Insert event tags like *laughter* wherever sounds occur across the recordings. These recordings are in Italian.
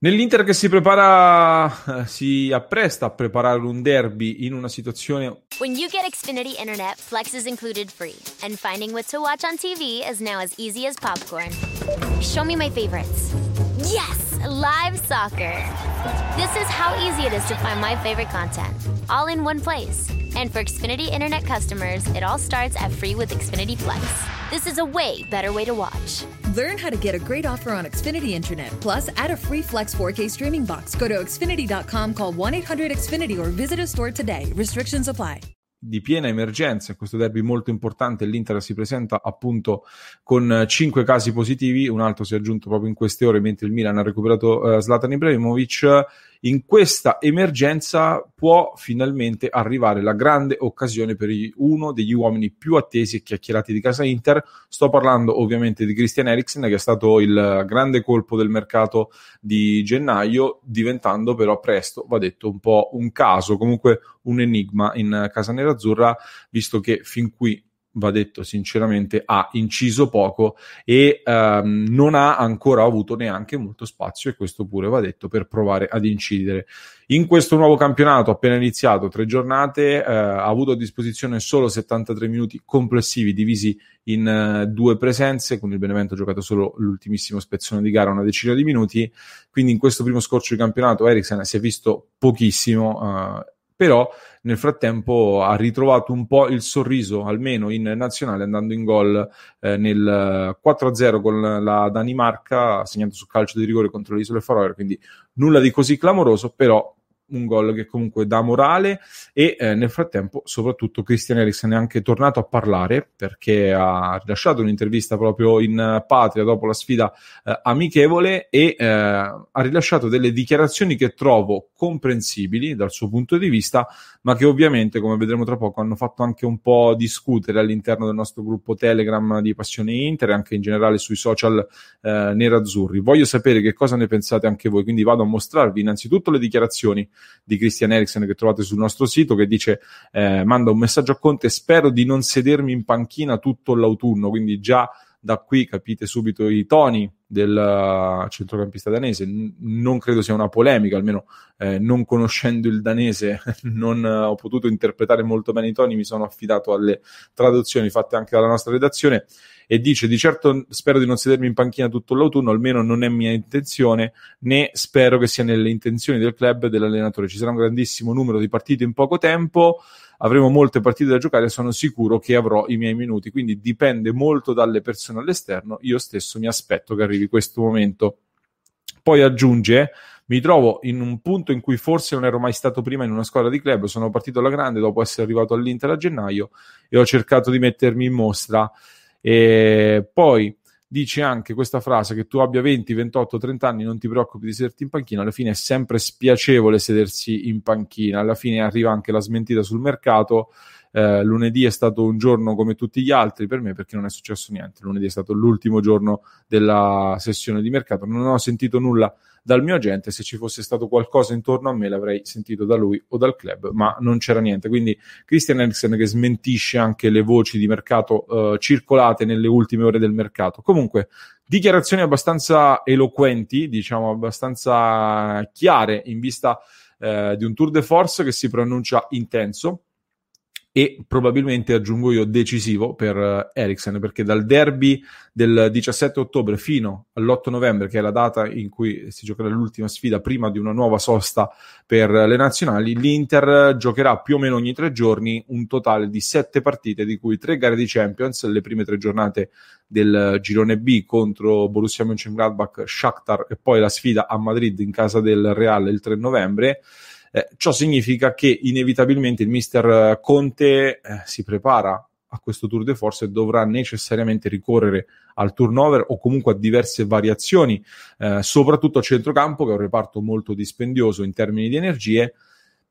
Nell'Inter che si prepara, eh, si appresta a preparare un derby in una situazione. When you get Xfinity Internet, Flex is included free, and finding what to watch on TV is now as easy as popcorn. Show me my favorites. Yes, live soccer. This is how easy it is to find my favorite content, all in one place. And for Xfinity Internet customers, it all starts at free with Xfinity Flex. This is a way better way to watch. Learn how to get a great offer on Xfinity Internet. Plus, add a free Flex 4K streaming box. Go to Xfinity.com, call 1 800 Xfinity, or visit a store today. Restrictions apply. di piena emergenza questo derby molto importante l'Inter si presenta appunto con 5 casi positivi un altro si è aggiunto proprio in queste ore mentre il Milan ha recuperato uh, Zlatan Ibrahimovic in questa emergenza può finalmente arrivare la grande occasione per uno degli uomini più attesi e chiacchierati di casa Inter. Sto parlando ovviamente di Christian Eriksen, che è stato il grande colpo del mercato di gennaio, diventando però presto, va detto, un po' un caso, comunque un enigma in casa nerazzurra, visto che fin qui va detto sinceramente, ha inciso poco e ehm, non ha ancora avuto neanche molto spazio, e questo pure va detto, per provare ad incidere. In questo nuovo campionato, appena iniziato, tre giornate, eh, ha avuto a disposizione solo 73 minuti complessivi divisi in uh, due presenze, con il Benevento ha giocato solo l'ultimissimo spezzone di gara, una decina di minuti, quindi in questo primo scorcio di campionato Eriksen si è visto pochissimo. Uh, però nel frattempo ha ritrovato un po' il sorriso, almeno in nazionale, andando in gol eh, nel 4-0 con la Danimarca, segnato su calcio di rigore contro le Isole Faroe, quindi nulla di così clamoroso, però un gol che comunque dà morale e eh, nel frattempo soprattutto Christian Eriksen è anche tornato a parlare perché ha rilasciato un'intervista proprio in patria dopo la sfida eh, amichevole e eh, ha rilasciato delle dichiarazioni che trovo comprensibili dal suo punto di vista ma che ovviamente come vedremo tra poco hanno fatto anche un po' discutere all'interno del nostro gruppo Telegram di Passione Inter e anche in generale sui social eh, nerazzurri. Voglio sapere che cosa ne pensate anche voi quindi vado a mostrarvi innanzitutto le dichiarazioni di Christian Eriksen che trovate sul nostro sito che dice eh, manda un messaggio a Conte spero di non sedermi in panchina tutto l'autunno quindi già da qui capite subito i toni del uh, centrocampista danese. Non credo sia una polemica, almeno eh, non conoscendo il danese *laughs* non uh, ho potuto interpretare molto bene i toni, mi sono affidato alle traduzioni fatte anche dalla nostra redazione e dice di certo spero di non sedermi in panchina tutto l'autunno, almeno non è mia intenzione, né spero che sia nelle intenzioni del club e dell'allenatore. Ci sarà un grandissimo numero di partite in poco tempo, avremo molte partite da giocare sono sicuro che avrò i miei minuti, quindi dipende molto dalle persone all'esterno, io stesso mi aspetto che arrivi questo momento. Poi aggiunge mi trovo in un punto in cui forse non ero mai stato prima in una squadra di club, sono partito alla grande dopo essere arrivato all'Inter a gennaio e ho cercato di mettermi in mostra e poi dice anche questa frase che tu abbia 20, 28, 30 anni non ti preoccupi di sederti in panchina, alla fine è sempre spiacevole sedersi in panchina, alla fine arriva anche la smentita sul mercato. Eh, lunedì è stato un giorno come tutti gli altri per me perché non è successo niente. Lunedì è stato l'ultimo giorno della sessione di mercato, non ho sentito nulla dal mio agente, se ci fosse stato qualcosa intorno a me l'avrei sentito da lui o dal club, ma non c'era niente. Quindi Christian Eriksen che smentisce anche le voci di mercato uh, circolate nelle ultime ore del mercato. Comunque, dichiarazioni abbastanza eloquenti, diciamo abbastanza chiare in vista uh, di un tour de force che si pronuncia intenso e probabilmente aggiungo io decisivo per uh, Eriksen perché dal derby del 17 ottobre fino all'8 novembre che è la data in cui si giocherà l'ultima sfida prima di una nuova sosta per le nazionali l'Inter giocherà più o meno ogni tre giorni un totale di sette partite di cui tre gare di Champions le prime tre giornate del girone B contro Borussia Mönchengladbach, Shakhtar e poi la sfida a Madrid in casa del Real il 3 novembre eh, ciò significa che inevitabilmente il mister Conte eh, si prepara a questo tour de force e dovrà necessariamente ricorrere al turnover o comunque a diverse variazioni, eh, soprattutto a centrocampo, che è un reparto molto dispendioso in termini di energie,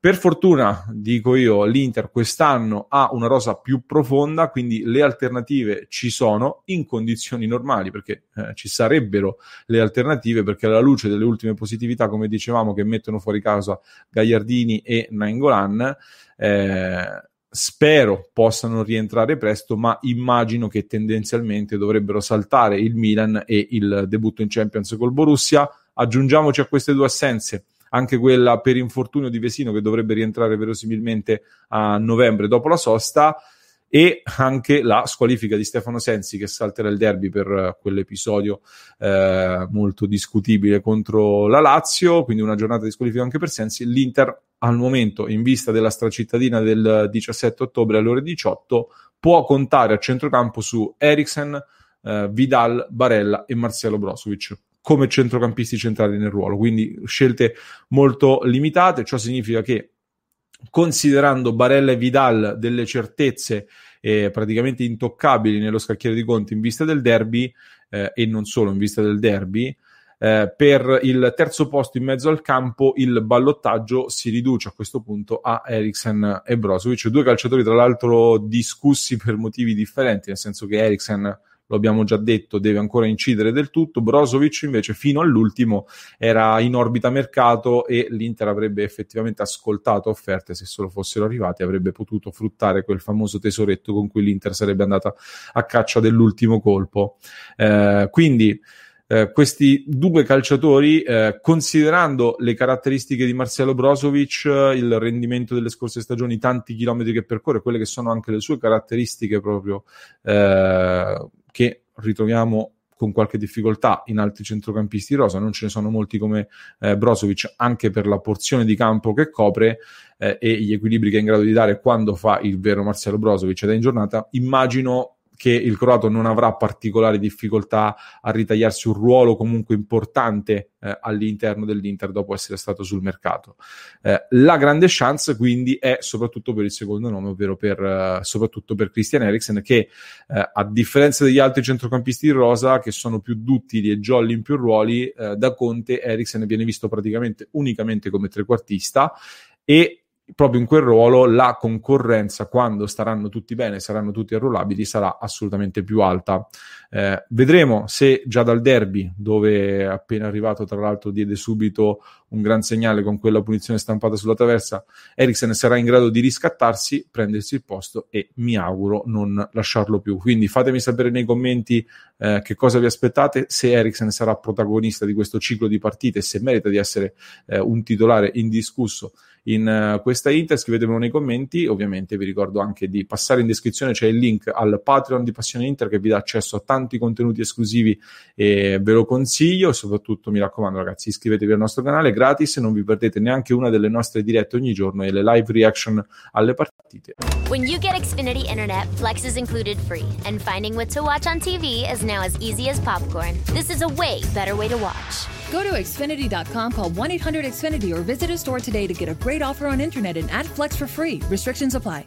per fortuna, dico io, l'Inter quest'anno ha una rosa più profonda, quindi le alternative ci sono in condizioni normali, perché eh, ci sarebbero le alternative, perché alla luce delle ultime positività, come dicevamo, che mettono fuori casa Gagliardini e Nainggolan, eh, spero possano rientrare presto, ma immagino che tendenzialmente dovrebbero saltare il Milan e il debutto in Champions col Borussia. Aggiungiamoci a queste due assenze anche quella per infortunio di Vesino che dovrebbe rientrare verosimilmente a novembre dopo la sosta e anche la squalifica di Stefano Sensi che salterà il derby per quell'episodio eh, molto discutibile contro la Lazio, quindi una giornata di squalifica anche per Sensi. L'Inter al momento, in vista della stracittadina del 17 ottobre alle ore 18, può contare a centrocampo su Eriksen, eh, Vidal, Barella e Marcelo Brozovic come centrocampisti centrali nel ruolo, quindi scelte molto limitate, ciò significa che considerando Barella e Vidal delle certezze eh, praticamente intoccabili nello scacchiere di conti in vista del derby eh, e non solo in vista del derby, eh, per il terzo posto in mezzo al campo il ballottaggio si riduce a questo punto a Eriksen e Brozovic, due calciatori tra l'altro discussi per motivi differenti, nel senso che Eriksen lo abbiamo già detto, deve ancora incidere del tutto. Brozovic invece fino all'ultimo era in orbita mercato e l'Inter avrebbe effettivamente ascoltato offerte se solo fossero arrivate, avrebbe potuto fruttare quel famoso tesoretto con cui l'Inter sarebbe andata a caccia dell'ultimo colpo. Eh, quindi eh, questi due calciatori, eh, considerando le caratteristiche di Marcelo Brozovic, il rendimento delle scorse stagioni, tanti chilometri che percorre, quelle che sono anche le sue caratteristiche proprio eh, che ritroviamo con qualche difficoltà in altri centrocampisti rosa, non ce ne sono molti come eh, Brozovic, anche per la porzione di campo che copre eh, e gli equilibri che è in grado di dare quando fa il vero Marcelo Brozovic ed è in giornata, immagino che il croato non avrà particolari difficoltà a ritagliarsi un ruolo comunque importante eh, all'interno dell'Inter dopo essere stato sul mercato. Eh, la grande chance quindi è soprattutto per il secondo nome, ovvero per, uh, soprattutto per Christian Eriksen che uh, a differenza degli altri centrocampisti in rosa che sono più duttili e jolly in più ruoli, uh, da Conte Eriksen viene visto praticamente unicamente come trequartista e proprio in quel ruolo la concorrenza, quando staranno tutti bene, saranno tutti arruolabili, sarà assolutamente più alta. Eh, vedremo se già dal derby, dove appena arrivato, tra l'altro, diede subito un gran segnale con quella punizione stampata sulla traversa, Eriksen sarà in grado di riscattarsi, prendersi il posto e mi auguro non lasciarlo più. Quindi fatemi sapere nei commenti eh, che cosa vi aspettate, se Eriksen sarà protagonista di questo ciclo di partite se merita di essere eh, un titolare indiscusso in uh, questa Inter, scrivetemelo nei commenti. Ovviamente vi ricordo anche di passare in descrizione, c'è il link al Patreon di Passione Inter che vi dà accesso a tanti contenuti esclusivi e ve lo consiglio. soprattutto mi raccomando, ragazzi, iscrivetevi al nostro canale gratis e non vi perdete neanche una delle nostre dirette ogni giorno e le live reaction alle partite. When you get Xfinity Internet, Flex is included free, and finding what to watch on TV is now as easy as popcorn. This is a way better way to watch. Go to Xfinity.com, call 1 800 Xfinity, or visit a store today to get a great offer on internet and add Flex for free. Restrictions apply.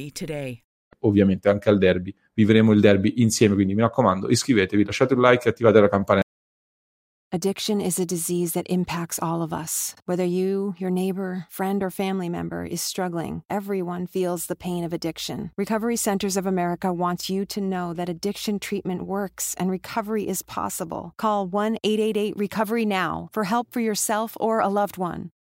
1-888-RECOVERY today. Ovviamente anche al derby. Vivremo il derby insieme, quindi mi raccomando, iscrivetevi, lasciate un like e attivate la campanella. Addiction is a disease that impacts all of us. Whether you, your neighbor, friend, or family member is struggling, everyone feels the pain of addiction. Recovery Centers of America wants you to know that addiction treatment works and recovery is possible. Call 1 888 Recovery Now for help for yourself or a loved one.